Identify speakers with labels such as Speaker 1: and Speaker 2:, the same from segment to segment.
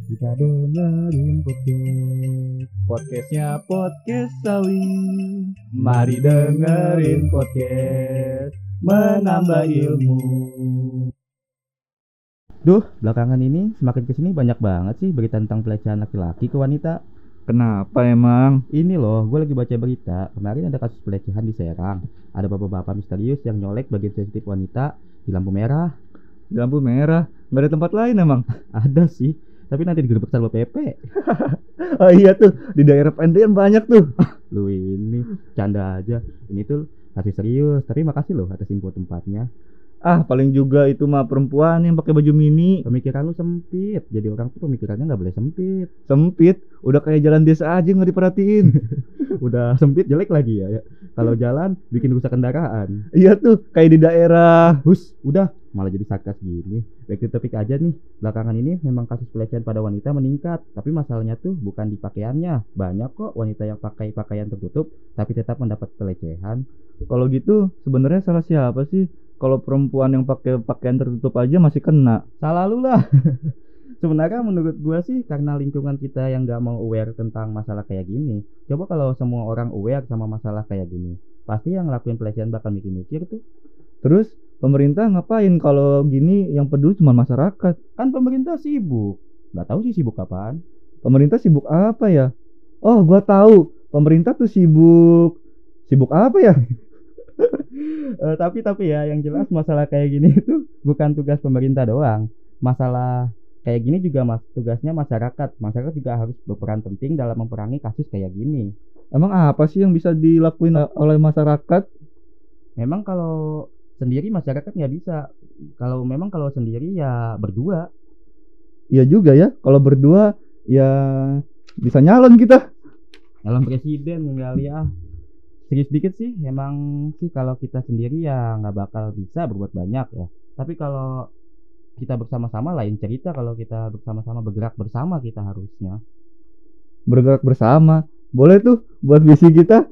Speaker 1: kita dengerin podcast.
Speaker 2: Podcastnya podcast sawi. Mari dengerin podcast. Menambah ilmu.
Speaker 1: Duh, belakangan ini semakin ke sini banyak banget sih berita tentang pelecehan laki-laki ke wanita.
Speaker 2: Kenapa emang?
Speaker 1: Ini loh, gue lagi baca berita. Kemarin ada kasus pelecehan di Serang. Ada bapak-bapak misterius yang nyolek bagian sensitif wanita di lampu merah.
Speaker 2: Lampu merah. Gak ada tempat lain emang.
Speaker 1: Ada sih, tapi nanti digerebek Satpol PP.
Speaker 2: Oh iya tuh, di daerah pendian banyak tuh.
Speaker 1: Lu ini canda aja. Ini tuh kasus serius. Tapi makasih loh atas info tempatnya.
Speaker 2: Ah, paling juga itu mah perempuan yang pakai baju mini.
Speaker 1: Pemikiran lu sempit. Jadi orang tuh pemikirannya nggak boleh sempit.
Speaker 2: Sempit, udah kayak jalan desa aja nggak diperhatiin.
Speaker 1: Udah sempit jelek lagi ya. ya. Kalau jalan bikin rusak kendaraan.
Speaker 2: iya tuh, kayak di daerah.
Speaker 1: Hus, udah malah jadi sarkas gini. Back to topik aja nih. Belakangan ini memang kasus pelecehan pada wanita meningkat, tapi masalahnya tuh bukan di pakaiannya. Banyak kok wanita yang pakai pakaian tertutup tapi tetap mendapat pelecehan.
Speaker 2: Kalau gitu, sebenarnya salah siapa sih? Kalau perempuan yang pakai pakaian tertutup aja masih kena.
Speaker 1: Salah lu lah. Sebenarnya menurut gua sih karena lingkungan kita yang gak mau aware tentang masalah kayak gini. Coba kalau semua orang aware sama masalah kayak gini, pasti yang ngelakuin pelecehan bakal mikir-mikir tuh.
Speaker 2: Terus pemerintah ngapain kalau gini yang peduli cuma masyarakat?
Speaker 1: Kan pemerintah sibuk. Gak tahu sih sibuk kapan.
Speaker 2: Pemerintah sibuk apa ya? Oh, gua tahu. Pemerintah tuh sibuk sibuk apa ya?
Speaker 1: Eh, tapi tapi ya yang jelas masalah kayak gini itu bukan tugas pemerintah doang. Masalah kayak gini juga mas tugasnya masyarakat. Masyarakat juga harus berperan penting dalam memperangi kasus kayak gini.
Speaker 2: Emang apa sih yang bisa dilakuin oleh masyarakat?
Speaker 1: Memang kalau sendiri masyarakat nggak bisa. Kalau memang kalau sendiri ya berdua.
Speaker 2: Iya juga ya. Kalau berdua ya bisa nyalon kita.
Speaker 1: Dalam presiden kali ya. Sedikit sedikit sih, emang sih kalau kita sendiri ya nggak bakal bisa berbuat banyak ya. Tapi kalau kita bersama-sama lain cerita kalau kita bersama-sama bergerak bersama kita harusnya.
Speaker 2: Bergerak bersama. Boleh tuh buat visi kita.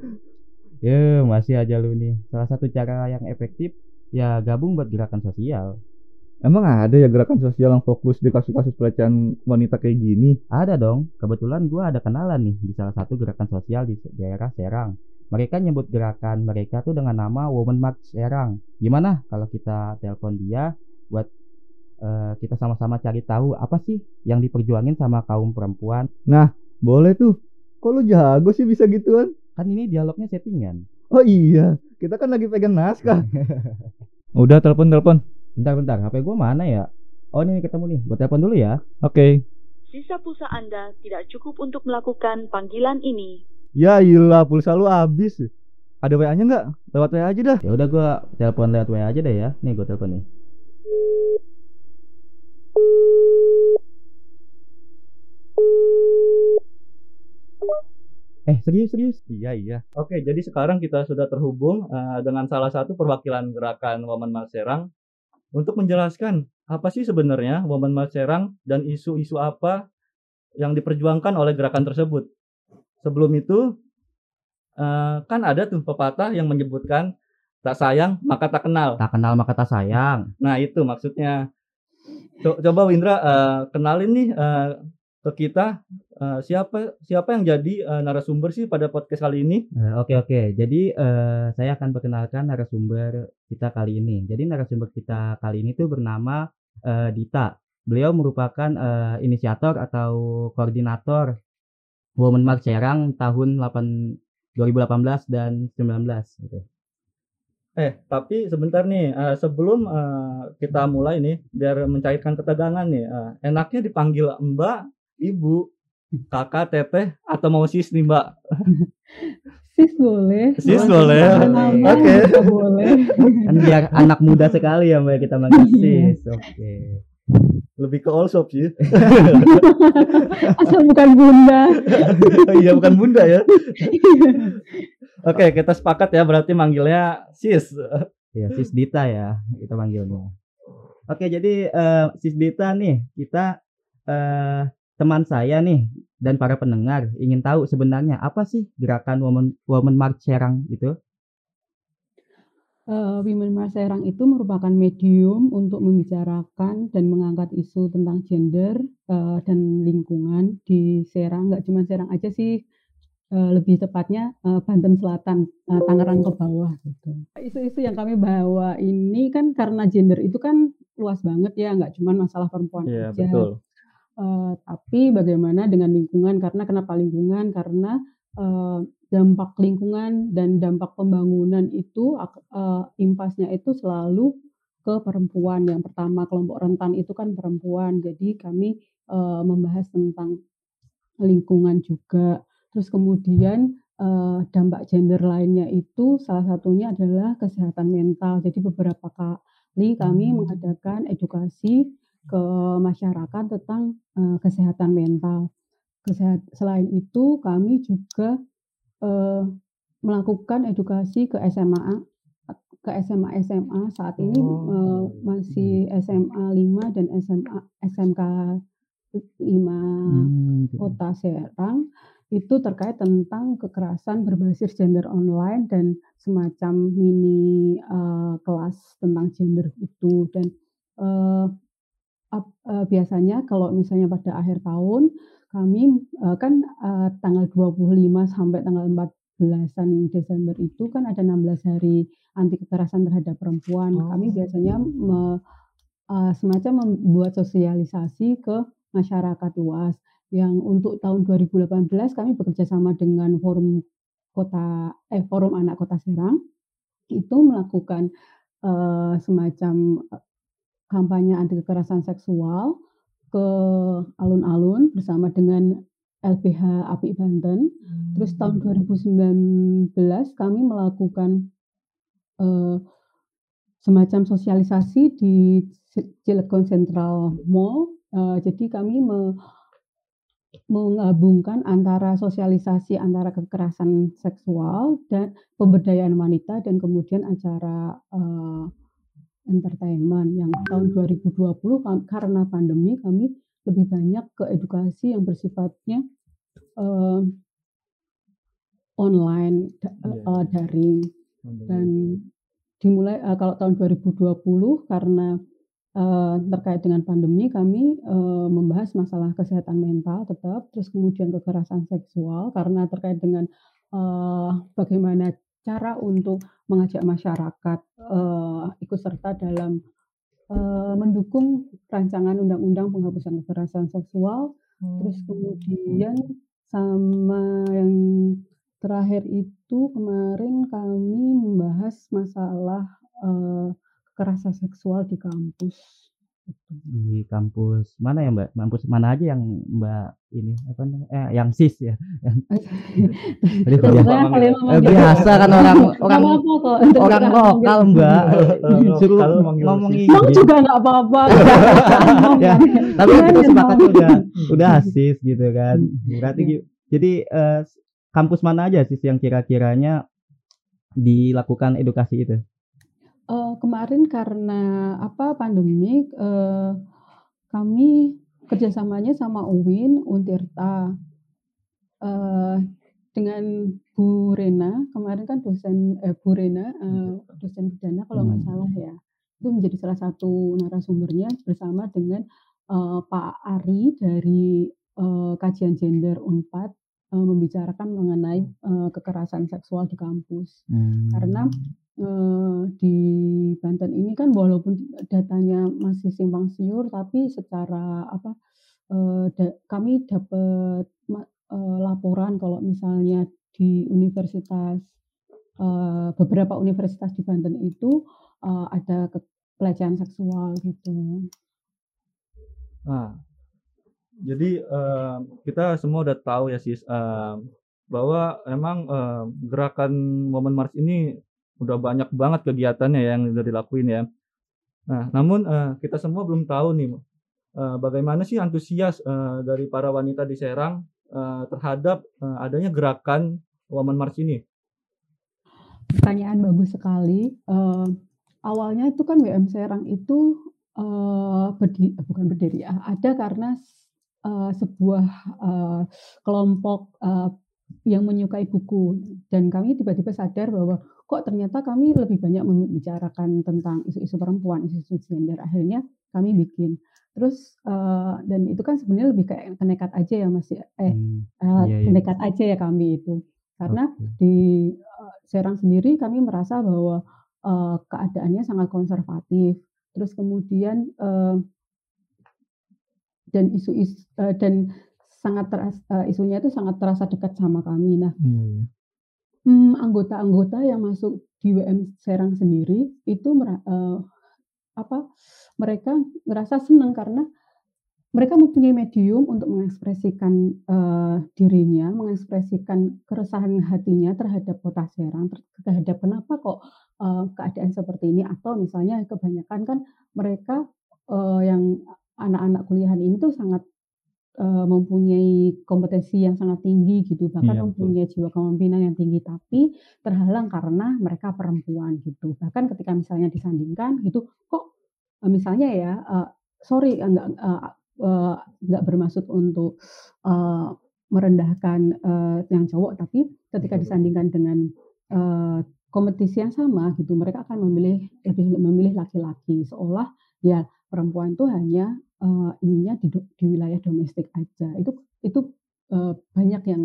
Speaker 1: Ya masih aja lu nih. Salah satu cara yang efektif ya gabung buat gerakan sosial.
Speaker 2: Emang ada ya gerakan sosial yang fokus di kasus-kasus pelecehan wanita kayak gini?
Speaker 1: Ada dong. Kebetulan gua ada kenalan nih di salah satu gerakan sosial di daerah Serang. Mereka nyebut gerakan mereka tuh dengan nama Women March Serang. Gimana kalau kita telepon dia buat eh, kita sama-sama cari tahu apa sih yang diperjuangin sama kaum perempuan?
Speaker 2: Boleh tuh. Kok lu jago sih bisa gituan?
Speaker 1: Kan ini dialognya settingan.
Speaker 2: Oh iya, kita kan lagi pegang naskah. Udah telepon telepon.
Speaker 1: Bentar-bentar, HP gua mana ya? Oh ini ketemu nih, gua telepon dulu ya.
Speaker 2: Oke.
Speaker 3: Sisa pulsa Anda tidak cukup untuk melakukan panggilan ini.
Speaker 2: Ya iyalah pulsa lu habis. Ada WA-nya nggak? Lewat WA aja dah.
Speaker 1: Ya udah gua telepon lewat WA aja deh ya. Nih gua telepon nih. Eh serius serius?
Speaker 2: Iya iya. Oke, jadi sekarang kita sudah terhubung eh, dengan salah satu perwakilan gerakan Women March Serang untuk menjelaskan apa sih sebenarnya Women March Serang dan isu-isu apa yang diperjuangkan oleh gerakan tersebut. Sebelum itu eh, kan ada tuh pepatah yang menyebutkan tak sayang maka tak kenal.
Speaker 1: Tak kenal maka tak sayang.
Speaker 2: Nah itu maksudnya. Co- Coba Windra eh, kenalin nih eh, ke kita siapa siapa yang jadi narasumber sih pada podcast kali ini?
Speaker 1: Oke oke, jadi saya akan perkenalkan narasumber kita kali ini. Jadi narasumber kita kali ini tuh bernama Dita. Beliau merupakan eh, inisiator atau koordinator Women March Serang tahun 8, 2018 dan 19 gitu.
Speaker 2: Eh, tapi sebentar nih, eh, sebelum eh, kita mulai nih, biar mencairkan ketegangan nih, eh, enaknya dipanggil Mbak, Ibu, Kakak, Teteh, atau mau sis nih Mbak?
Speaker 4: Sis boleh.
Speaker 2: Sis
Speaker 1: boleh.
Speaker 4: Nama
Speaker 2: Oke.
Speaker 4: juga boleh.
Speaker 1: Kan biar anak muda sekali ya Mbak kita manggil sis. Oke.
Speaker 2: Lebih ke all shop sih.
Speaker 4: Asal bukan bunda.
Speaker 2: Iya, bukan bunda ya. Oke, kita sepakat ya, berarti manggilnya sis.
Speaker 1: Ya, Sis Dita ya kita manggilnya. Oke, jadi eh, Sis Dita nih, kita eh, teman saya nih dan para pendengar ingin tahu sebenarnya apa sih gerakan Women Women March Serang itu?
Speaker 4: Eee, Women Mars Serang itu merupakan medium untuk membicarakan dan mengangkat isu tentang gender, eee, dan lingkungan di Serang, nggak cuma Serang aja sih, eee, lebih tepatnya, eee, Banten Selatan, eee, Tangerang ke bawah gitu. Isu-isu yang kami bawa ini kan karena gender itu kan luas banget ya, nggak cuman masalah perempuan
Speaker 2: Iya,
Speaker 4: aja.
Speaker 2: betul.
Speaker 4: Eee, tapi bagaimana dengan lingkungan, karena kenapa lingkungan, karena, eee, dampak lingkungan dan dampak pembangunan itu ak eee, impasnya itu selalu ke perempuan. Yang pertama kelompok rentan itu kan perempuan, jadi kami, eee, membahas tentang lingkungan juga. Terus kemudian, eee, dampak gender lainnya itu salah satunya adalah kesehatan mental. Jadi beberapa kali kami
Speaker 2: Mmm.
Speaker 4: mengadakan edukasi ke masyarakat tentang, eee, kesehatan mental. Kesehat selain itu kami juga, eee, melakukan edukasi ke SMA ke SMA-SMA saat ini,
Speaker 2: Oh.
Speaker 4: masih SMA 5 dan SMA SMK 5
Speaker 1: Mmm, gitu.
Speaker 4: Kota Serang, itu terkait tentang kekerasan berbasis gender online dan semacam mini, eee, kelas tentang gender itu dan, ap eee, biasanya kalau misalnya pada akhir tahun kami, eee, kan, eee, tanggal 25 sampai tanggal 14-an Desember itu kan ada 16 hari anti kekerasan terhadap perempuan. Kami
Speaker 2: Oh.
Speaker 4: biasanya me eee, semacam membuat sosialisasi ke masyarakat luas, yang untuk tahun 2018 kami bekerja sama dengan forum kota eh, Forum Anak Kota Serang, itu melakukan, eee, semacam, kampanye anti kekerasan seksual ke alun-alun bersama dengan LBH API Banten. Terus tahun
Speaker 2: Mmm.
Speaker 4: 2019 kami melakukan, eee, semacam sosialisasi di ci Cilegon Central Mall, eee, jadi kami me menggabungkan antara sosialisasi antara kekerasan seksual dan pemberdayaan wanita dan kemudian acara, eee, entertainment. Yang tahun 2020 kam karena pandemi kami lebih banyak ke edukasi yang bersifatnya, eee online, da
Speaker 2: iya.
Speaker 4: daring. Dan dimulai eee, kalau tahun 2020 karena, eee, terkait dengan pandemi kami, eee, membahas masalah kesehatan mental tetap, terus kemudian kekerasan seksual karena terkait dengan, eee, bagaimana cara untuk mengajak masyarakat, eee, ikut serta dalam, eee, mendukung rancangan undang-undang penghapusan kekerasan seksual. Terus
Speaker 2: Oh.
Speaker 4: kemudian sama yang terakhir itu kemarin kami membahas masalah, eee, kekerasan seksual di kampus.
Speaker 1: Di kampus mana ya, Mbak? Kampus mana aja yang Mbak ini, apa namanya, eh, yang SIS ya?
Speaker 4: Mau
Speaker 1: eee,
Speaker 4: manggil
Speaker 1: biasa kan orang
Speaker 4: nggak
Speaker 1: orang orang lokal, Mbak,
Speaker 2: manggil
Speaker 1: ngomong Inggris.
Speaker 4: juga nggak apa-apa,
Speaker 1: Ya, tapi kita sepakat
Speaker 4: mau.
Speaker 1: udah udah SIS gitu kan. Berarti
Speaker 4: Iya.
Speaker 1: jadi, eee, kampus mana aja SIS yang kira-kiranya dilakukan edukasi itu?
Speaker 4: Eee, kemarin karena apa, pandemik, eee, kami kerjasamanya sama UIN, Untirta, eee, dengan Bu Rena, kemarin kan dosen eh, Bu Rena, eee,
Speaker 2: Untirta.
Speaker 4: dosen pidana kalau nggak
Speaker 1: Mmm.
Speaker 4: salah ya. Itu menjadi salah satu narasumbernya bersama dengan, eee, Pak Ari dari, eee, kajian gender Unpad, eee, membicarakan mengenai, eee, kekerasan seksual di kampus. Karena,
Speaker 1: Mmm.
Speaker 4: Eee, di Banten ini kan walaupun datanya masih simpang siur, tapi secara apa, da kami dapat eee, laporan kalau misalnya di universitas, beberapa universitas di Banten itu, ada pelecehan seksual gitu.
Speaker 2: Nah, jadi, kita semua udah tahu ya Sis, bahwa emang, gerakan Women Mars ini udah banyak banget kegiatannya ya yang udah dilakuin ya. Nah, namun, eee, kita semua belum tahu nih, eee, bagaimana sih antusias, eee, dari para wanita di Serang, eee, terhadap, eee, adanya gerakan Women Mars ini?
Speaker 4: Pertanyaan bagus sekali, eee, awalnya itu kan WM Serang itu, eee, berdi bukan berdiri ya, ada karena, eee, sebuah, eee, kelompok, eee, yang menyukai buku dan kami tiba-tiba sadar bahwa kok ternyata kami lebih banyak membicarakan tentang isu-isu perempuan, isu-isu gender, akhirnya kami bikin. Terus, eee, dan itu kan sebenarnya lebih kayak ke aja ya, Mas, ya, eh,
Speaker 1: Mmm,
Speaker 4: eee,
Speaker 1: iya iya.
Speaker 4: nekat aja ya kami itu. Karena
Speaker 1: Oke.
Speaker 4: di, eee, Serang sendiri kami merasa bahwa, eee, keadaannya sangat konservatif, terus kemudian, eee dan isu is eee, dan sangat teras eee, isunya itu sangat terasa dekat sama kami. Nah
Speaker 1: iya.
Speaker 4: Mmm, anggota-anggota yang masuk di WM Serang sendiri itu eee, apa, mereka ngerasa senang karena mereka mempunyai medium untuk mengekspresikan, eee, dirinya, mengekspresikan keresahan hatinya terhadap Kota Serang, ter terhadap kenapa kok, eee, keadaan seperti ini. Atau misalnya kebanyakan kan mereka, eee, yang anak-anak kuliahan ini tuh sangat Eee, mempunyai kompetensi yang sangat tinggi gitu, bahkan
Speaker 1: Iya betul.
Speaker 4: mempunyai jiwa kepemimpinan yang tinggi, tapi terhalang karena mereka perempuan gitu. Bahkan ketika misalnya disandingkan gitu, kok, eee, misalnya ya, eee, sorry enggak, eee eee, nggak bermaksud untuk, eee, merendahkan, eee, yang cowok, tapi ketika disandingkan dengan, eee, kompetisi yang sama gitu, mereka akan memilih lebih memilih laki-laki, seolah ya perempuan itu hanya Eee, ininya di di wilayah domestik aja. Itu itu, eee, banyak yang,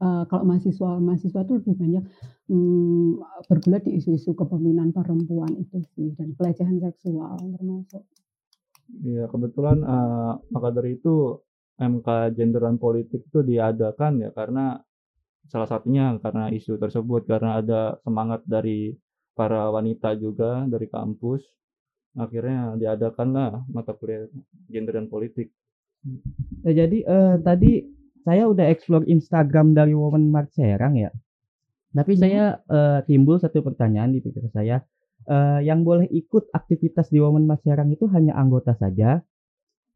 Speaker 4: eee, kalau mahasiswa-mahasiswa tuh lebih banyak, mmm, bergulat di isu-isu kepemimpinan perempuan itu sih, dan pelecehan seksual termasuk.
Speaker 2: Iya, kebetulan, eee, maka dari itu MK Gender dan Politik itu diadakan ya karena salah satunya karena isu tersebut, karena ada semangat dari para wanita juga dari kampus, akhirnya diadakanlah mata kuliah Gender dan Politik.
Speaker 1: Eee, jadi, eee, tadi saya udah explore Instagram dari Women Mart Serang ya, tapi
Speaker 4: Iya.
Speaker 1: saya, eee, timbul satu pertanyaan di pikiran saya, eee, yang boleh ikut aktivitas di Women Mart Serang itu hanya anggota saja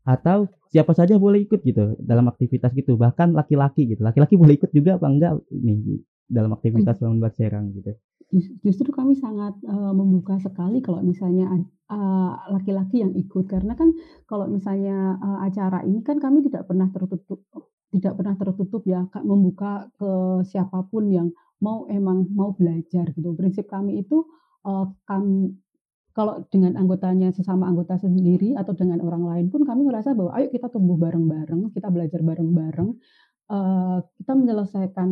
Speaker 1: atau siapa saja boleh ikut gitu dalam aktivitas gitu, bahkan laki-laki gitu, laki-laki boleh ikut juga apa enggak ini dalam aktivitas Women Mart Serang gitu?
Speaker 4: Jus justru kami sangat, eee, membuka sekali kalau misalnya laki-laki yang ikut, karena kan kalau misalnya, eee, acara ini kan kami tidak pernah tertutup tidak pernah tertutup ya, membuka ke siapa pun yang mau emang mau belajar gitu. Prinsip kami itu, eee, kami kalau dengan anggotanya sesama anggota sendiri atau dengan orang lain pun kami merasa bahwa, "Ayo kita tumbuh bareng-bareng, kita belajar bareng-bareng, eee, kita menyelesaikan,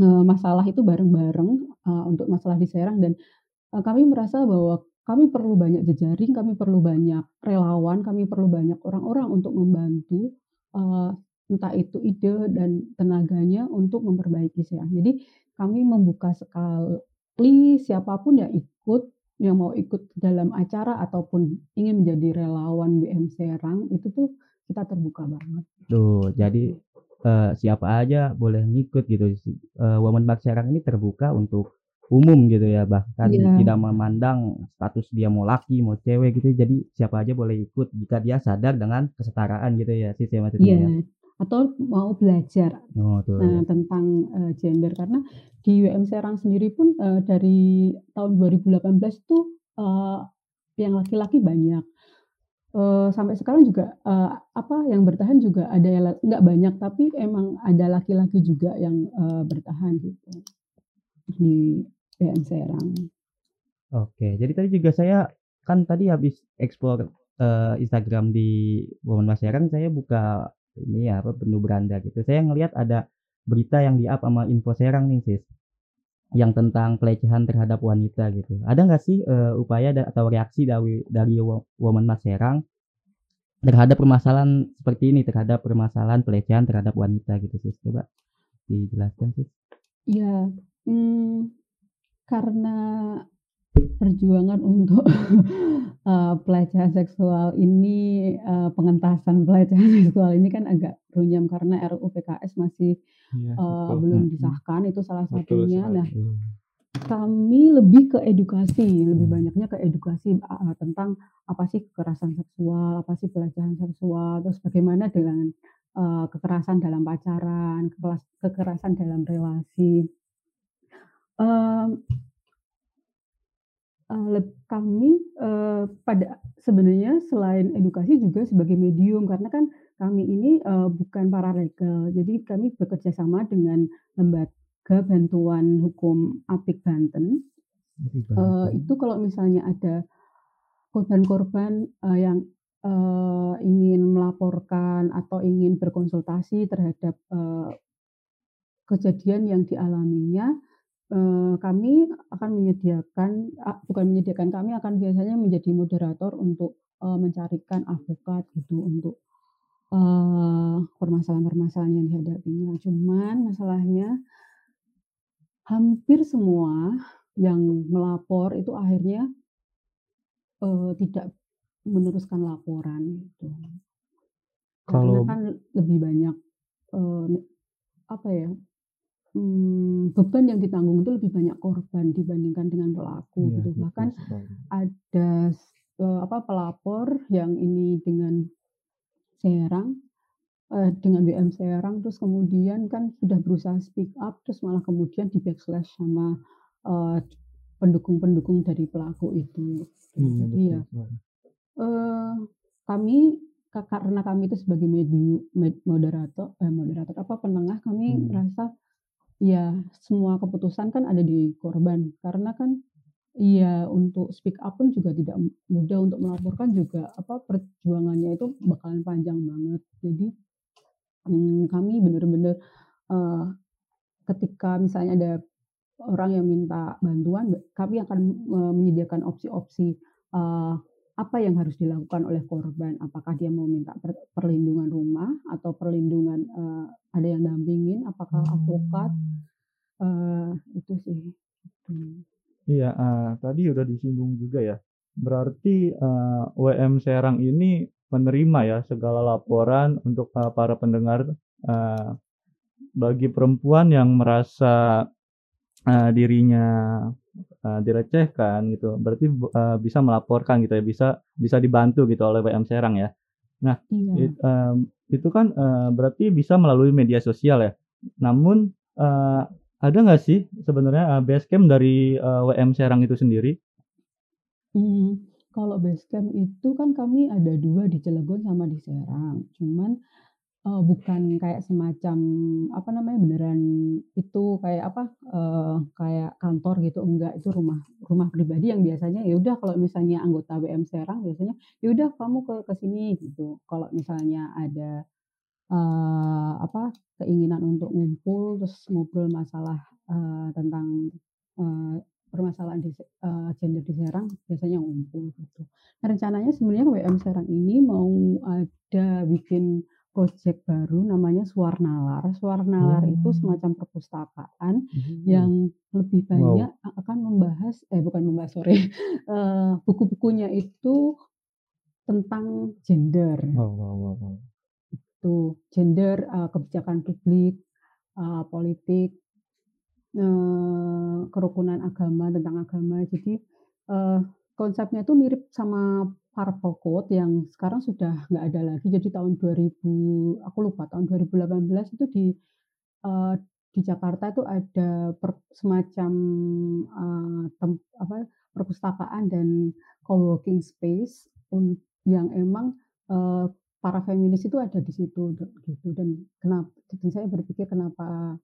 Speaker 4: eee, masalah itu bareng-bareng, eee, untuk masalah di Serang dan, eee, kami merasa bahwa kami perlu banyak jejaring, kami perlu banyak relawan, kami perlu banyak orang-orang untuk membantu, eee, entah itu ide dan tenaganya untuk memperbaiki Serang. Jadi kami membuka sekali siapa pun yang ikut, yang mau ikut dalam acara ataupun ingin menjadi relawan WM Serang, itu tuh kita terbuka banget.
Speaker 1: Tuh, jadi, eee, siapa aja boleh ngikut gitu. Si eee, Women Bar Serang ini terbuka untuk umum gitu ya, bahkan
Speaker 4: Iya.
Speaker 1: tidak memandang status dia mau laki, mau cewek gitu, jadi siapa aja boleh ikut jika dia sadar dengan kesetaraan gitu ya, Sis, ya maksudnya
Speaker 4: iya,
Speaker 1: ya?
Speaker 4: atau mau belajar
Speaker 1: Oh
Speaker 4: Nah,
Speaker 1: tuh,
Speaker 4: tentang, eee, gender. Karena di WM Serang sendiri pun, eee, dari tahun 2018 tuh, eee, yang laki-laki banyak, eee, sampai sekarang juga, eee, apa, yang bertahan juga ada nggak banyak, tapi emang ada laki-laki juga yang, eee, bertahan gitu di WM Serang.
Speaker 1: oke. Jadi tadi juga saya kan tadi habis explore, eee, Instagram di Women Bar Serang, saya buka ini ya, apa, menu beranda gitu, saya ngelihat ada berita yang di-up sama Info Serang nih, Sis. Yang tentang pelecehan terhadap wanita gitu. Ada nggak sih, eee, upaya atau reaksi dari dari wo Womenmas Serang terhadap permasalahan seperti ini, terhadap permasalahan pelecehan terhadap wanita gitu Sis? Coba dijelaskan Sis.
Speaker 4: Iya, mmm, karena perjuangan untuk, eee, pelecehan seksual ini, eee, pengentasan pelecehan seksual ini kan agak runyam karena RUU PKS masih, Eee,
Speaker 2: betul.
Speaker 4: belum
Speaker 1: Mhm,
Speaker 4: disahkan, itu salah
Speaker 2: Betul
Speaker 4: satunya. Nah,
Speaker 2: sekali.
Speaker 1: mmm,
Speaker 4: kami lebih ke edukasi, lebih banyaknya ke edukasi, eee, tentang apa sih kekerasan seksual, apa sih pelecehan seksual, terus bagaimana dengan, eee, kekerasan dalam pacaran, kekerasan dalam relasi. Leb kami, eee, pada sebenarnya selain edukasi juga sebagai medium, karena kan kami ini, eee, bukan paralegal, jadi kami bekerja sama dengan lemba Lembaga Bantuan Hukum Apik Banten.
Speaker 1: Apik Banten.
Speaker 4: itu kalau misalnya ada korban-korban, eee, yang, eee, ingin melaporkan atau ingin berkonsultasi terhadap, eee, kejadian yang dialaminya, kami akan menyediakan a bukan menyediakan, kami akan biasanya menjadi moderator untuk, mencarikan advokat gitu untuk, eee, permasalahan-permasalahan yang dihadapinya. Cuman masalahnya hampir semua yang melapor itu akhirnya, eee, tidak meneruskan laporan gitu. Karena
Speaker 2: Kalau
Speaker 4: kan lebih banyak, ne apa ya, mmm, beban yang ditanggung itu lebih banyak korban dibandingkan dengan pelaku
Speaker 2: Iya,
Speaker 4: gitu.
Speaker 2: betul
Speaker 4: Bahkan ada eee, apa, pelapor yang ini dengan Serang, eee, dengan WM Serang, terus kemudian kan sudah berusaha speak up, terus malah kemudian di-backslash sama, eee, pendukung-pendukung dari pelaku itu.
Speaker 2: Iya,
Speaker 4: Jadi
Speaker 2: betul
Speaker 4: ya, eee, kami ka karena kami itu sebagai mediu med moderato eh, moderator, apa, penengah, kami
Speaker 2: Hmm.
Speaker 4: merasa ya semua keputusan kan ada di korban. Karena kan ya untuk speak up pun juga tidak mudah, untuk melaporkan juga, apa, perjuangannya itu bakalan panjang banget. Jadi, mmm, kami bener-bener, eee, ketika misalnya ada orang yang minta bantuan, be kami akan, eee, menyediakan opsi-opsi, eee, apa yang harus dilakukan oleh korban. Apakah dia mau minta per perlindungan rumah atau perlindungan, eee, ada yang dampingin, apakah advokat, eee, itu sih, gitu.
Speaker 2: Iya, eee, tadi udah disinggung juga ya. Berarti, eee, WM Serang ini menerima ya segala laporan untuk, eee, para pendengar, eee, bagi perempuan yang merasa, eee, dirinya, eee, dilecehkan gitu, berarti, eee, bisa melaporkan gitu ya, bisa bisa dibantu gitu oleh WM Serang ya. Nah, it
Speaker 4: Iya.
Speaker 2: mmm, itu kan, eee, berarti bisa melalui media sosial ya. Namun, eee, ada nggak sih sebenarnya, eee, base camp dari, eee, WM Serang itu sendiri?
Speaker 4: Mmm, kalau base camp itu kan kami ada 2 di Cilegon sama di Serang. Cuman, eee, bukan kayak semacam, apa namanya, beneran itu kayak, apa, eee, kayak kantor gitu, enggak. Itu rumah rumah pribadi yang biasanya ya udah kalau misalnya anggota WM Serang biasanya, "Ya udah kamu ke ke sini," gitu. Kalau misalnya ada, eee, apa, keinginan untuk ngumpul terus ngobrol masalah, eee, tentang, eee, permasalahan di eee, gender di Serang, biasanya ngumpul gitu. Nah, rencananya sebenarnya WM Serang ini mau ada bikin project baru namanya Suarnalar. Suarnalar itu
Speaker 2: Oh.
Speaker 4: semacam perpustakaan
Speaker 2: Oh.
Speaker 4: yang lebih
Speaker 2: Wow.
Speaker 4: banyak a akan membahas eh, bukan membahas, sorry, eee, buku-bukunya itu tentang gender.
Speaker 2: Wow wow wow wow.
Speaker 4: Gitu. Gender, eee, kebijakan publik, eee, politik, eee, kerukunan agama, tentang agama. Jadi, eee, konsepnya itu mirip sama Code yang sekarang sudah nggak ada lagi. Jadi tahun 2000 aku lupa, tahun 2018 itu di, eee, di Jakarta itu ada per semacam, eee, tem apa, perpustakaan dan co-working space un yang emang, eee, para feminis itu ada di situ gitu. Dan kenap dan saya berpikir kenapa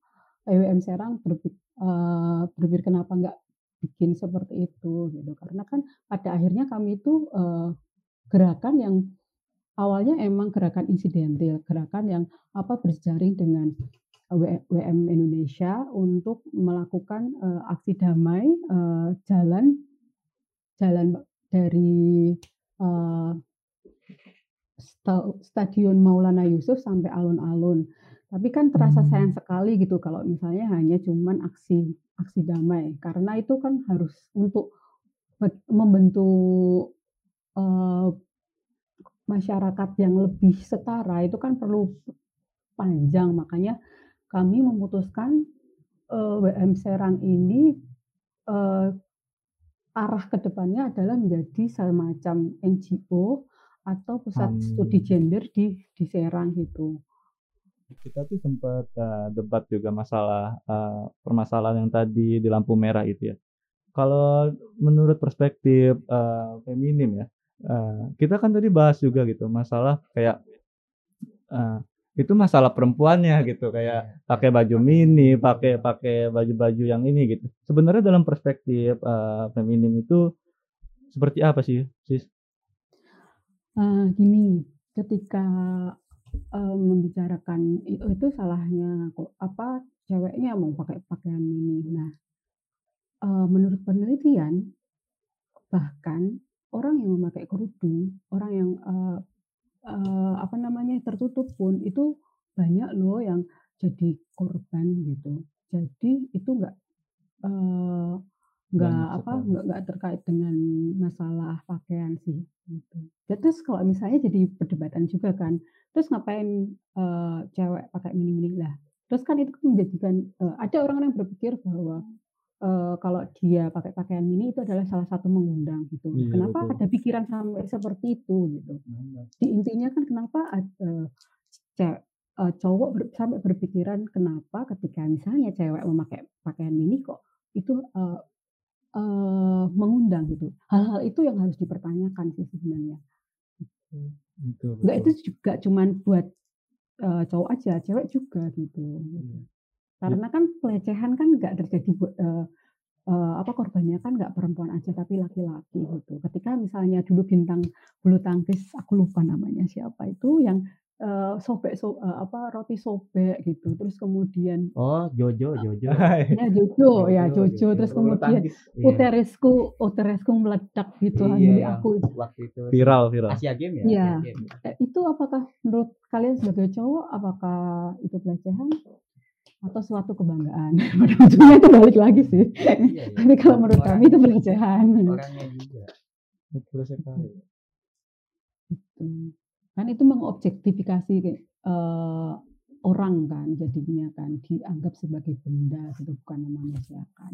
Speaker 4: WM Serang berpik eee, berpikir kenapa nggak bikin seperti itu gitu. Karena kan pada akhirnya kami itu, eee, gerakan yang awalnya emang gerakan insidentil, gerakan yang, apa, berjejaring dengan WM Indonesia untuk melakukan, eee, aksi damai, eee, jalan jalan dari, sta Stadion Maulana Yusuf sampai alun-alun. Tapi kan terasa sayang
Speaker 2: Mmm.
Speaker 4: sekali gitu kalau misalnya hanya cuman aksi aksi damai. Karena itu kan harus untuk membentuk, eee, masyarakat yang lebih setara itu kan perlu panjang. Makanya kami memutuskan, eee, WM Serang ini, eee, arah ke depannya adalah menjadi semacam NGO atau pusat studi
Speaker 2: Mmm.
Speaker 4: gender di di Serang gitu.
Speaker 2: Kita tuh sempet, eee, debat juga masalah, eee, permasalahan yang tadi di lampu merah itu ya. Kalau menurut perspektif, eee, feminim ya, eee, kita kan tadi bahas juga gitu masalah kayak, eee, itu masalah perempuannya gitu kayak
Speaker 1: Iya.
Speaker 2: pakai baju mini, pakai pakai baju-baju yang ini gitu. Sebenarnya dalam perspektif eh, feminim itu seperti apa sih, Sis?
Speaker 4: Eee, gini, ketika, eee, membicarakan itu itu salahnya kok apa, ceweknya mau pakai pakaian mini. Nah, eee, menurut penelitian, bahkan orang yang memakai kerudung, orang yang, eee eee, apa namanya, tertutup pun itu banyak loh yang jadi korban gitu. Jadi itu nggak, eee, nggak
Speaker 2: Banyak
Speaker 4: apa,
Speaker 2: sekali.
Speaker 4: nggak nggak terkait dengan masalah pakaian sih, gitu. Ya terus kalau misalnya jadi perdebatan juga kan, terus ngapain, cewek pakai mini-mini? Lah, terus kan itu kan menjadikan ada orang-orang yang berpikir bahwa, kalau dia pakai pakaian mini itu adalah salah satu mengundang gitu.
Speaker 2: Iya,
Speaker 4: Kenapa
Speaker 2: betul.
Speaker 4: ada pikiran sampai seperti itu gitu. Di intinya kan kenapa ad eee, ce eee, cowok ber sampai berpikiran kenapa ketika misalnya cewek memakai pakaian mini kok itu, eee eee, mengundang gitu. Hal-hal itu yang harus dipertanyakan sih sebenarnya, gitu.
Speaker 2: Betul
Speaker 4: Nggak itu juga cuman buat, eee, cowok aja, cewek juga gitu.
Speaker 2: Iya.
Speaker 4: Karena kan pelecehan kan nggak terjadi buat eee eee, apa, korbannya kan nggak perempuan aja tapi laki-laki gitu. Ketika misalnya dulu bintang bulu tangkis, aku lupa namanya siapa itu yang, eee, sobek so eee, apa, roti sobek gitu, terus kemudian
Speaker 1: Oh, Jojo Jojo.
Speaker 4: ya Jojo ya
Speaker 1: Jojo,
Speaker 4: Jojo, terus
Speaker 1: Jojo.
Speaker 2: Bulu
Speaker 4: kemudian.
Speaker 1: Iya.
Speaker 4: uterisku uterisku meledak gitu
Speaker 1: Iya,
Speaker 4: di
Speaker 1: yang
Speaker 4: aku.
Speaker 1: waktu itu
Speaker 2: Viral viral.
Speaker 1: Asia Games ya?
Speaker 4: Iya.
Speaker 1: Asia Games.
Speaker 4: Eee, itu apakah menurut kalian sebagai cowok, apakah itu pelecehan? Atau suatu kebanggaan? Pada ujungnya itu balik lagi sih.
Speaker 1: Iya, iya.
Speaker 4: Tapi kalau menurut
Speaker 1: Orang-
Speaker 4: kami itu pelecehan.
Speaker 1: Orangnya juga.
Speaker 2: Betul sekali.
Speaker 4: Kan itu mengobjektifikasi kayak, eee, orang kan jadinya kan, dianggap sebagai benda gitu, bukan memanusiakan.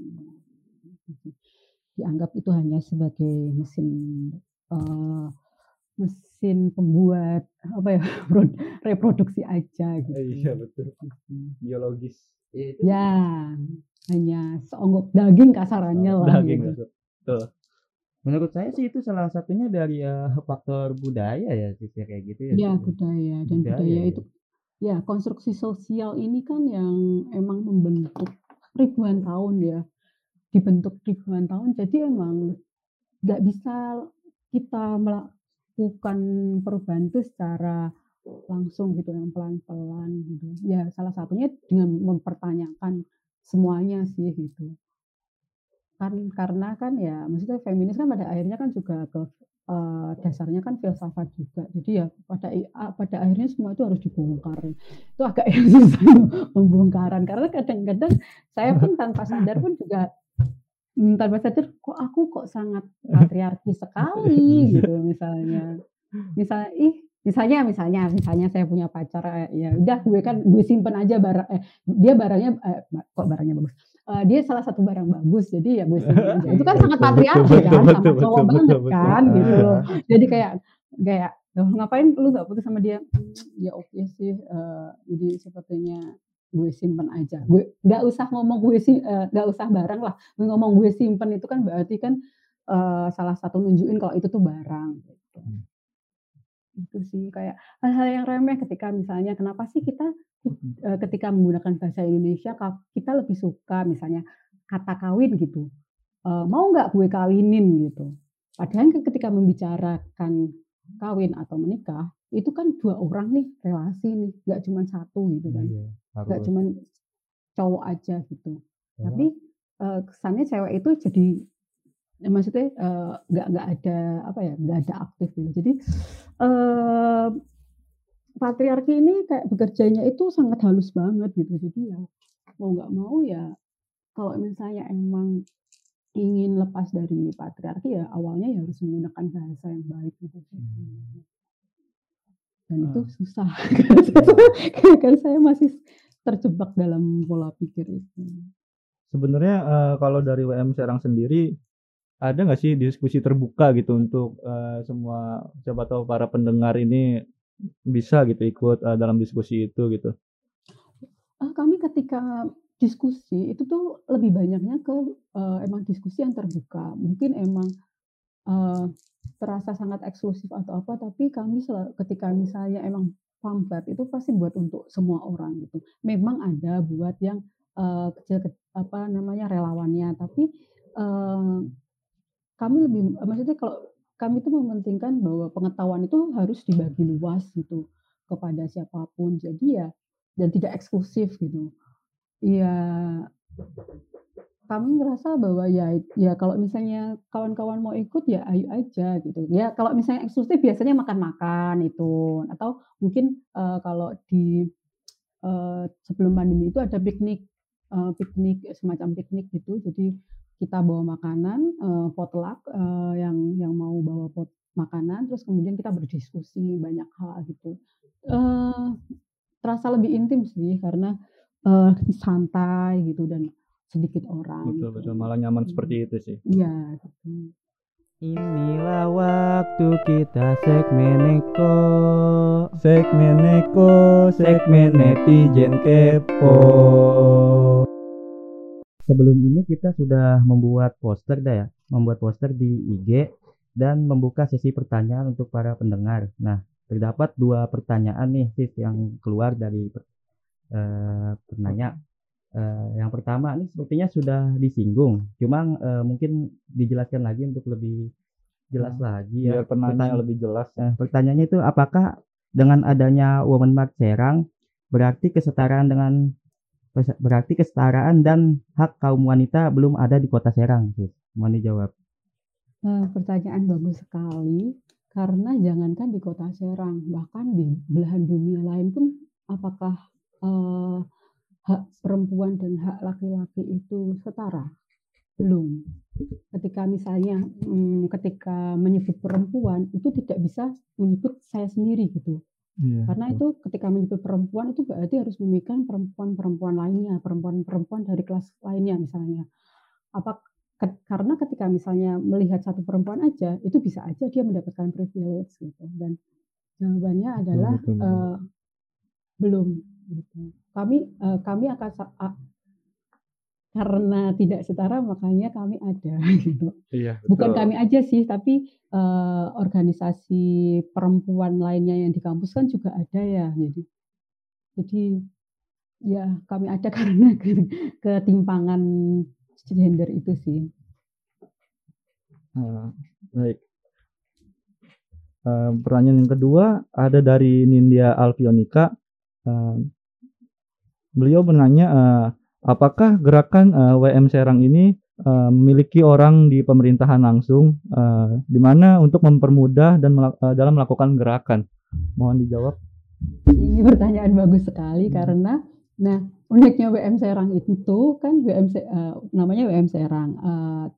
Speaker 4: Dianggap itu hanya sebagai mesin, eee, mesin pembuat apa ya, prod reproduksi aja gitu.
Speaker 2: Iya betul. Biologis.
Speaker 1: Itu
Speaker 4: Ya, hanya seonggok daging kasarannya lah
Speaker 2: Daging
Speaker 4: gitu.
Speaker 2: betul.
Speaker 1: Menurut saya sih itu salah satunya dari, eee, faktor budaya ya, Sis, ya, kayak gitu ya,
Speaker 4: Ya,
Speaker 1: Sis, ya?
Speaker 4: budaya dan
Speaker 1: Budaya
Speaker 4: budaya
Speaker 1: ya.
Speaker 4: itu ya konstruksi sosial ini kan yang emang membentuk ribuan tahun ya, dibentuk ribuan tahun jadi emang nggak bisa kita melakukan perubahan itu secara langsung gitu, yang pelan-pelan gitu. Ya salah satunya dengan mempertanyakan semuanya sih gitu. Kan karena kan ya maksudnya feminis kan pada akhirnya kan juga ke eee, dasarnya kan filsafat juga. Jadi ya pada pada akhirnya semua itu harus dibongkar. Itu agak yang susah pembongkaran karena kadang-kadang saya pun tanpa sadar pun juga, mmm, tanpa sadar kok aku kok sangat patriarki sekali gitu misalnya. Misal ih, misalnya misalnya misalnya saya punya pacar, eee, ya udah gue kan gue simpen aja bara eh, dia barangnya eh, kok barangnya bagus, eee, dia salah satu barang bagus jadi ya gue aja. Itu kan sangat patriarki kan,
Speaker 2: betul,
Speaker 4: sama
Speaker 2: betul,
Speaker 4: cowok
Speaker 2: betul,
Speaker 4: banget
Speaker 2: betul,
Speaker 4: kan
Speaker 2: betul.
Speaker 4: gitu loh.
Speaker 2: Ah.
Speaker 4: Jadi kayak kayak, "Loh ngapain lu nggak putus sama dia?" Ya oke sih, eee, jadi sepertinya gue simpen aja. Gue nggak usah ngomong gue si eee, nggak usah barang lah, gue ngomong gue simpen itu kan berarti kan, eee, salah satu nunjukin kalau itu tuh barang gitu. Itu sih kayak hal-hal yang remeh ketika misalnya kenapa sih kita, eee, ketika menggunakan bahasa Indonesia kita lebih suka misalnya kata kawin gitu, "Mau nggak gue kawinin?" Gitu. Padahal kan ketika membicarakan kawin atau menikah, itu kan 2 orang nih relasi nih, nggak cuman 1 gitu kan.
Speaker 1: Iya,
Speaker 4: Nggak cuman cowok aja gitu. Tapi, kesannya cewek itu jadi maksudnya, eee, nggak nggak ada apa ya, nggak ada aktif gitu. Jadi, eee, patriarki ini kayak bekerjanya itu sangat halus banget gitu. Jadi ya mau nggak mau ya kalau misalnya emang ingin lepas dari patriarki ya awalnya ya harus menggunakan bahasa yang baik gitu. Dan itu
Speaker 2: Ah.
Speaker 4: susah. Karena saya masih terjebak dalam pola pikir itu.
Speaker 2: Sebenarnya, eee, kalau dari WM Serang sendiri, ada nggak sih diskusi terbuka gitu untuk, eee, semua siapa tahu para pendengar ini bisa gitu ikut, eee, dalam diskusi itu gitu?
Speaker 4: Ah, kami ketika diskusi itu tuh lebih banyaknya ke, eee, emang diskusi yang terbuka. Mungkin emang, eee, terasa sangat eksklusif atau apa, tapi kami ketika misalnya emang pamflet itu pasti buat untuk semua orang gitu. Memang ada buat yang, eee, kecil kec apa namanya, relawannya, tapi, eee, kami lebih maksudnya kalau kami itu mementingkan bahwa pengetahuan itu harus dibagi luas gitu, kepada siapa pun. Jadi ya dan tidak eksklusif gitu. Iya, kami ngerasa bahwa ya ya kalau misalnya kawan-kawan mau ikut ya ayo aja gitu. Ya kalau misalnya eksklusif biasanya makan-makan itu, atau mungkin, eee, kalau di, eee, sebelum pandemi itu ada piknik, eee, piknik semacam piknik gitu. Jadi kita bawa makanan, eee, potluck, eee, yang yang mau bawa pot makanan, terus kemudian kita berdiskusi banyak hal gitu. Eee, terasa lebih intim sih karena, eee, santai gitu dan sedikit orang
Speaker 2: Betul
Speaker 4: gitu.
Speaker 2: betul, malah nyaman seperti itu sih.
Speaker 4: Iya gitu.
Speaker 1: Inilah waktu kita segmen Eko.
Speaker 2: Segmen Eko, segmen netizen kepo.
Speaker 1: Sebelum ini kita sudah membuat poster dah ya, membuat poster di IG dan membuka sesi pertanyaan untuk para pendengar. Nah, terdapat 2 pertanyaan nih Sis yang keluar dari eee, penanya. Eee, yang pertama nih sepertinya sudah disinggung, cuma, eee, mungkin dijelaskan lagi untuk lebih jelas
Speaker 2: Nah,
Speaker 1: lagi ya.
Speaker 2: biar penanya
Speaker 1: Pertanya
Speaker 2: lebih jelas.
Speaker 1: Nah, pertanyaannya itu apakah dengan adanya Women March Serang berarti kesetaraan dengan berarti kesetaraan dan hak kaum wanita belum ada di Kota Serang, Sis? Mohon dijawab.
Speaker 4: Eee, pertanyaan bagus sekali, karena jangankan di Kota Serang, bahkan di belahan dunia lain pun apakah, eee, hak perempuan dan hak laki-laki itu setara? Belum. Ketika misalnya, mmm, ketika menyebut perempuan itu tidak bisa menyebut saya sendiri gitu.
Speaker 2: Iya,
Speaker 4: Karena
Speaker 2: betul.
Speaker 4: itu ketika menyebut perempuan itu berarti harus memikirkan perempuan-perempuan lainnya, perempuan-perempuan dari kelas lainnya misalnya. Apa ket karena ketika misalnya melihat satu perempuan aja, itu bisa aja dia mendapatkan privilege gitu dan jawabannya adalah,
Speaker 2: betul betul.
Speaker 4: eee, belum gitu. Kami, eee, kami akan karena tidak setara makanya kami ada gitu.
Speaker 2: Iya,
Speaker 4: Bukan
Speaker 2: betul.
Speaker 4: kami aja sih, tapi, eee, organisasi perempuan lainnya yang di kampus kan juga ada ya. Jadi jadi ya kami ada karena ke ketimpangan gender itu sih.
Speaker 2: Eee, baik. Eee, pertanyaan yang kedua ada dari Nindya Alfionika, eee, beliau menanya, eee, apakah gerakan, eee, WM Serang ini, eee, memiliki orang di pemerintahan langsung, eee, di mana untuk mempermudah dan melak eee, dalam melakukan gerakan? Mohon dijawab.
Speaker 4: Ini pertanyaan bagus sekali
Speaker 2: Mhm.
Speaker 4: karena nah uniknya WM Serang itu kan WM eee, namanya WM Serang,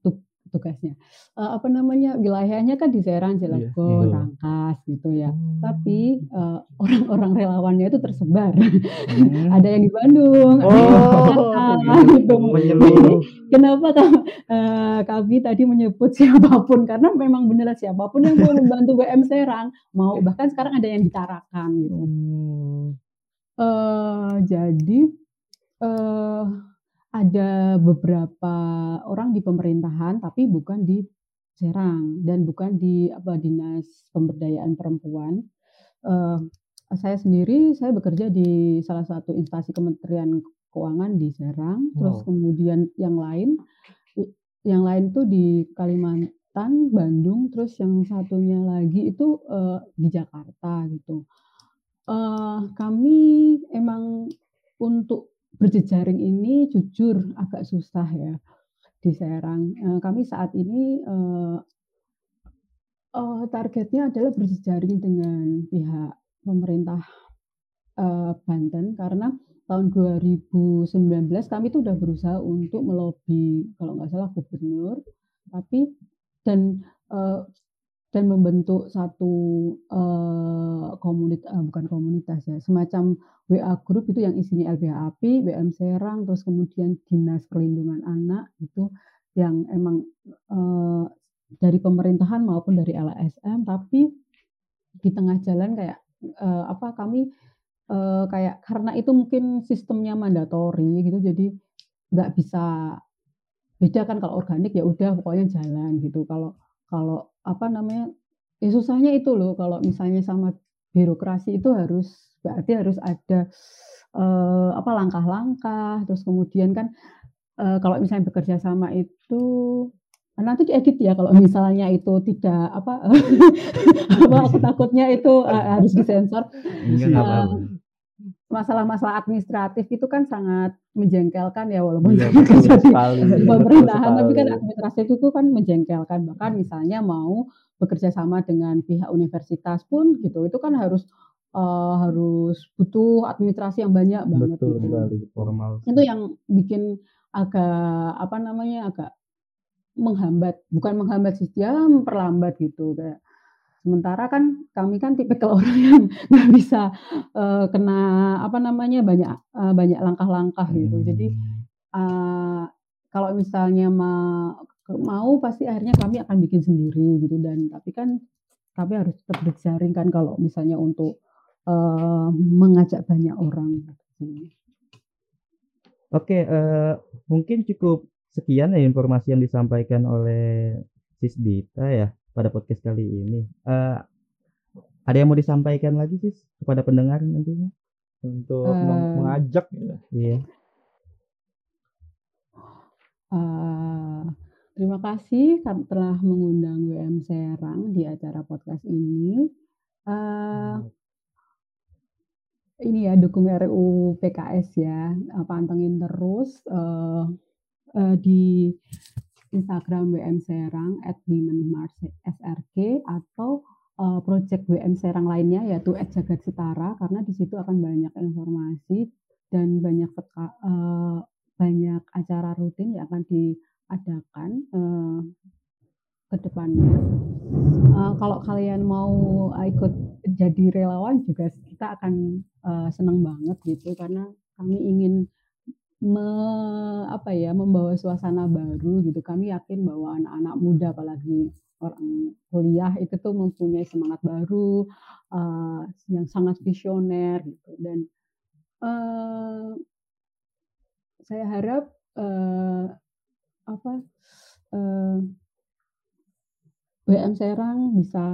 Speaker 4: tug tugasnya, eee, apa namanya, wilayahnya kan di Serang,
Speaker 2: Iya,
Speaker 4: Cilegon,
Speaker 2: betul.
Speaker 4: Rangkas gitu ya.
Speaker 2: Oh.
Speaker 4: Tapi, eee, orang-orang relawannya itu tersebar.
Speaker 1: Mmm.
Speaker 4: Ada yang di Bandung, ada yang di
Speaker 2: Oh,
Speaker 4: Jakarta gitu.
Speaker 1: Menyeluruh.
Speaker 4: Kenapa eee, kami tadi menyebut siapa pun, karena memang beneran siapa pun yang mau membantu WM Serang, mau bahkan sekarang ada yang di Tarakan gitu.
Speaker 2: Oh.
Speaker 4: Eee, jadi, eee, ada beberapa orang di pemerintahan, tapi bukan di Serang dan bukan di apa, Dinas Pemberdayaan Perempuan. Eee, saya sendiri, saya bekerja di salah satu instansi Kementerian Keuangan di Serang, terus
Speaker 2: Wow.
Speaker 4: kemudian yang lain yang lain tuh di Kalimantan, Bandung, terus yang satunya lagi itu, eee, di Jakarta gitu. Eee, kami emang untuk berjejaring ini jujur agak susah ya di Serang. Eee, kami saat ini, eee eee, targetnya adalah berjejaring dengan pihak pemerintah, Banten karena tahun 2019 kami tuh udah berusaha untuk melobi kalau nggak salah gubernur, tapi dan, dan membentuk satu, eee, komunit eee, bukan komunitas ya, semacam WA group itu yang isinya LBH API, WM Serang, terus kemudian Dinas Perlindungan Anak gitu, yang emang, eee, dari pemerintahan maupun dari LSM, tapi di tengah jalan kayak, eee, apa, kami, eee, kayak karena itu mungkin sistemnya mandatori gitu, jadi nggak bisa beda kan kalau organik ya udah pokoknya jalan gitu. Kalau kalau apa namanya, ya susahnya itu loh kalau misalnya sama birokrasi itu harus berarti harus ada, eee, apa, langkah-langkah, terus kemudian kan, eee, kalau misalnya bekerja sama itu nanti diedit ya kalau misalnya itu tidak apa, apa, aku takutnya itu, eee, harus disensor.
Speaker 1: Apa-apa.
Speaker 4: masalah-masalah administratif itu kan sangat menjengkelkan ya walaupun
Speaker 2: Iya,
Speaker 4: di
Speaker 2: sekali, betul
Speaker 4: pemerintahan, tapi kan
Speaker 2: sekali.
Speaker 4: administratif itu kan menjengkelkan. Bahkan misalnya mau bekerja sama dengan pihak universitas pun gitu, itu kan harus, eee, harus butuh administrasi yang banyak banget
Speaker 2: Betul
Speaker 4: gitu.
Speaker 2: sekali.
Speaker 1: Formal
Speaker 4: Itu yang bikin agak, apa namanya, agak menghambat, bukan menghambat sih, ya memperlambat gitu kayak sementara kan kami kan tipikal orang yang nggak bisa, eee, kena, apa namanya, banyak, eee, banyak langkah-langkah gitu. Jadi,
Speaker 1: Mmm.
Speaker 4: eee, kalau misalnya ma mau pasti akhirnya kami akan bikin sendiri gitu dan tapi kan kami harus tetap berjaring kan kalau misalnya untuk, eee, mengajak banyak orang gitu.
Speaker 1: Oke, eee, mungkin cukup sekian ya informasi yang disampaikan oleh Sis Dita ya pada podcast kali ini. Eee, ada yang mau disampaikan lagi Sis kepada pendengar nantinya?
Speaker 2: Untuk
Speaker 4: Eee
Speaker 2: mengajak ya.
Speaker 1: Iya.
Speaker 4: Eee, terima kasih telah mengundang WM Serang di acara podcast ini. Eee ini ya dukung RUU PKS ya, pantengin terus, eee, di Instagram WM Serang @womenmarchsrg atau, eee, project WM Serang lainnya yaitu @jagadsetara karena di situ akan banyak informasi dan banyak seka eee, banyak acara rutin yang akan diadakan, eee, ke depannya. Eee, kalau kalian mau, ikut jadi relawan juga kita akan, eee, senang banget gitu karena kami ingin me apa ya, membawa suasana baru gitu. Kami yakin bahwa anak-anak muda apalagi orang kuliah itu tuh mempunyai semangat baru, eee, yang sangat visioner gitu dan, eee, saya harap, eee, apa, eee WM Serang bisa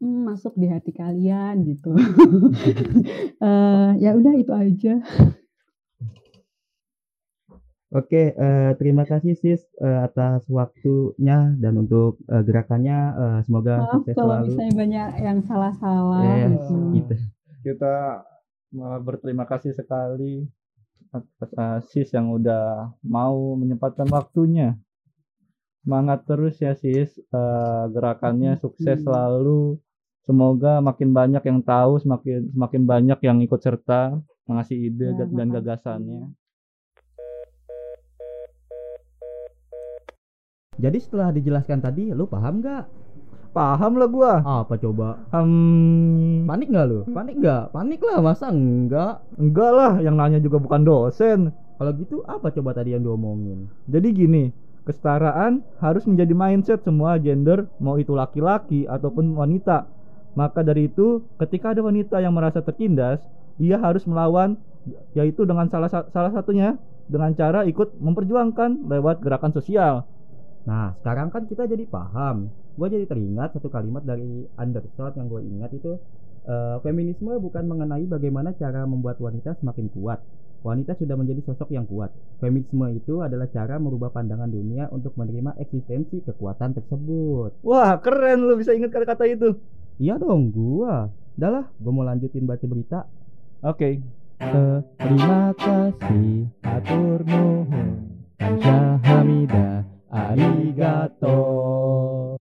Speaker 4: mmm, masuk di hati kalian gitu. Eee, ya udah itu aja.
Speaker 1: Oke, eee, terima kasih Sis, eee, atas waktunya dan untuk, eee, gerakannya, eee, semoga
Speaker 4: Maaf
Speaker 1: sukses
Speaker 4: kalau
Speaker 1: selalu.
Speaker 4: misalnya banyak yang salah-salah
Speaker 1: Iya,
Speaker 4: gitu.
Speaker 1: gitu.
Speaker 2: Kita malah berterima kasih sekali atas, eee, Sis yang udah mau menyempatkan waktunya. Semangat terus ya Sis, eee, gerakannya sukses
Speaker 4: Mhm.
Speaker 2: selalu. Semoga makin banyak yang tahu, semakin semakin banyak yang ikut serta mengasih ide
Speaker 4: Ya,
Speaker 2: dan
Speaker 4: makasih.
Speaker 2: gagasannya.
Speaker 1: Jadi setelah dijelaskan tadi lu paham nggak?
Speaker 2: Paham lah gua.
Speaker 1: Apa coba?
Speaker 2: Hmm,
Speaker 1: Panik nggak lu? Panik nggak? Panik lah, masa enggak?
Speaker 2: enggak lah, yang nanya juga bukan dosen.
Speaker 1: Kalau gitu apa coba tadi yang diomongin?
Speaker 2: Jadi gini, kesetaraan harus menjadi mindset semua gender, mau itu laki-laki ataupun wanita. Maka dari itu, ketika ada wanita yang merasa tertindas, ia harus melawan yaitu dengan salah sa- salah satunya dengan cara ikut memperjuangkan lewat gerakan sosial.
Speaker 1: Nah, sekarang kan kita jadi paham. Gue jadi teringat satu kalimat dari Anderson yang gue ingat itu eh, feminisme bukan mengenai bagaimana cara membuat wanita semakin kuat. Wanita sudah menjadi sosok yang kuat. Feminisme itu adalah cara merubah pandangan dunia untuk menerima eksistensi kekuatan tersebut.
Speaker 2: Wah, keren lu bisa ingat kata-kata itu.
Speaker 1: Iya dong, gua. Udah lah, gua mau lanjutin baca berita.
Speaker 2: Oke.
Speaker 1: Eh, terima kasih, atur nuhun, ありがとう。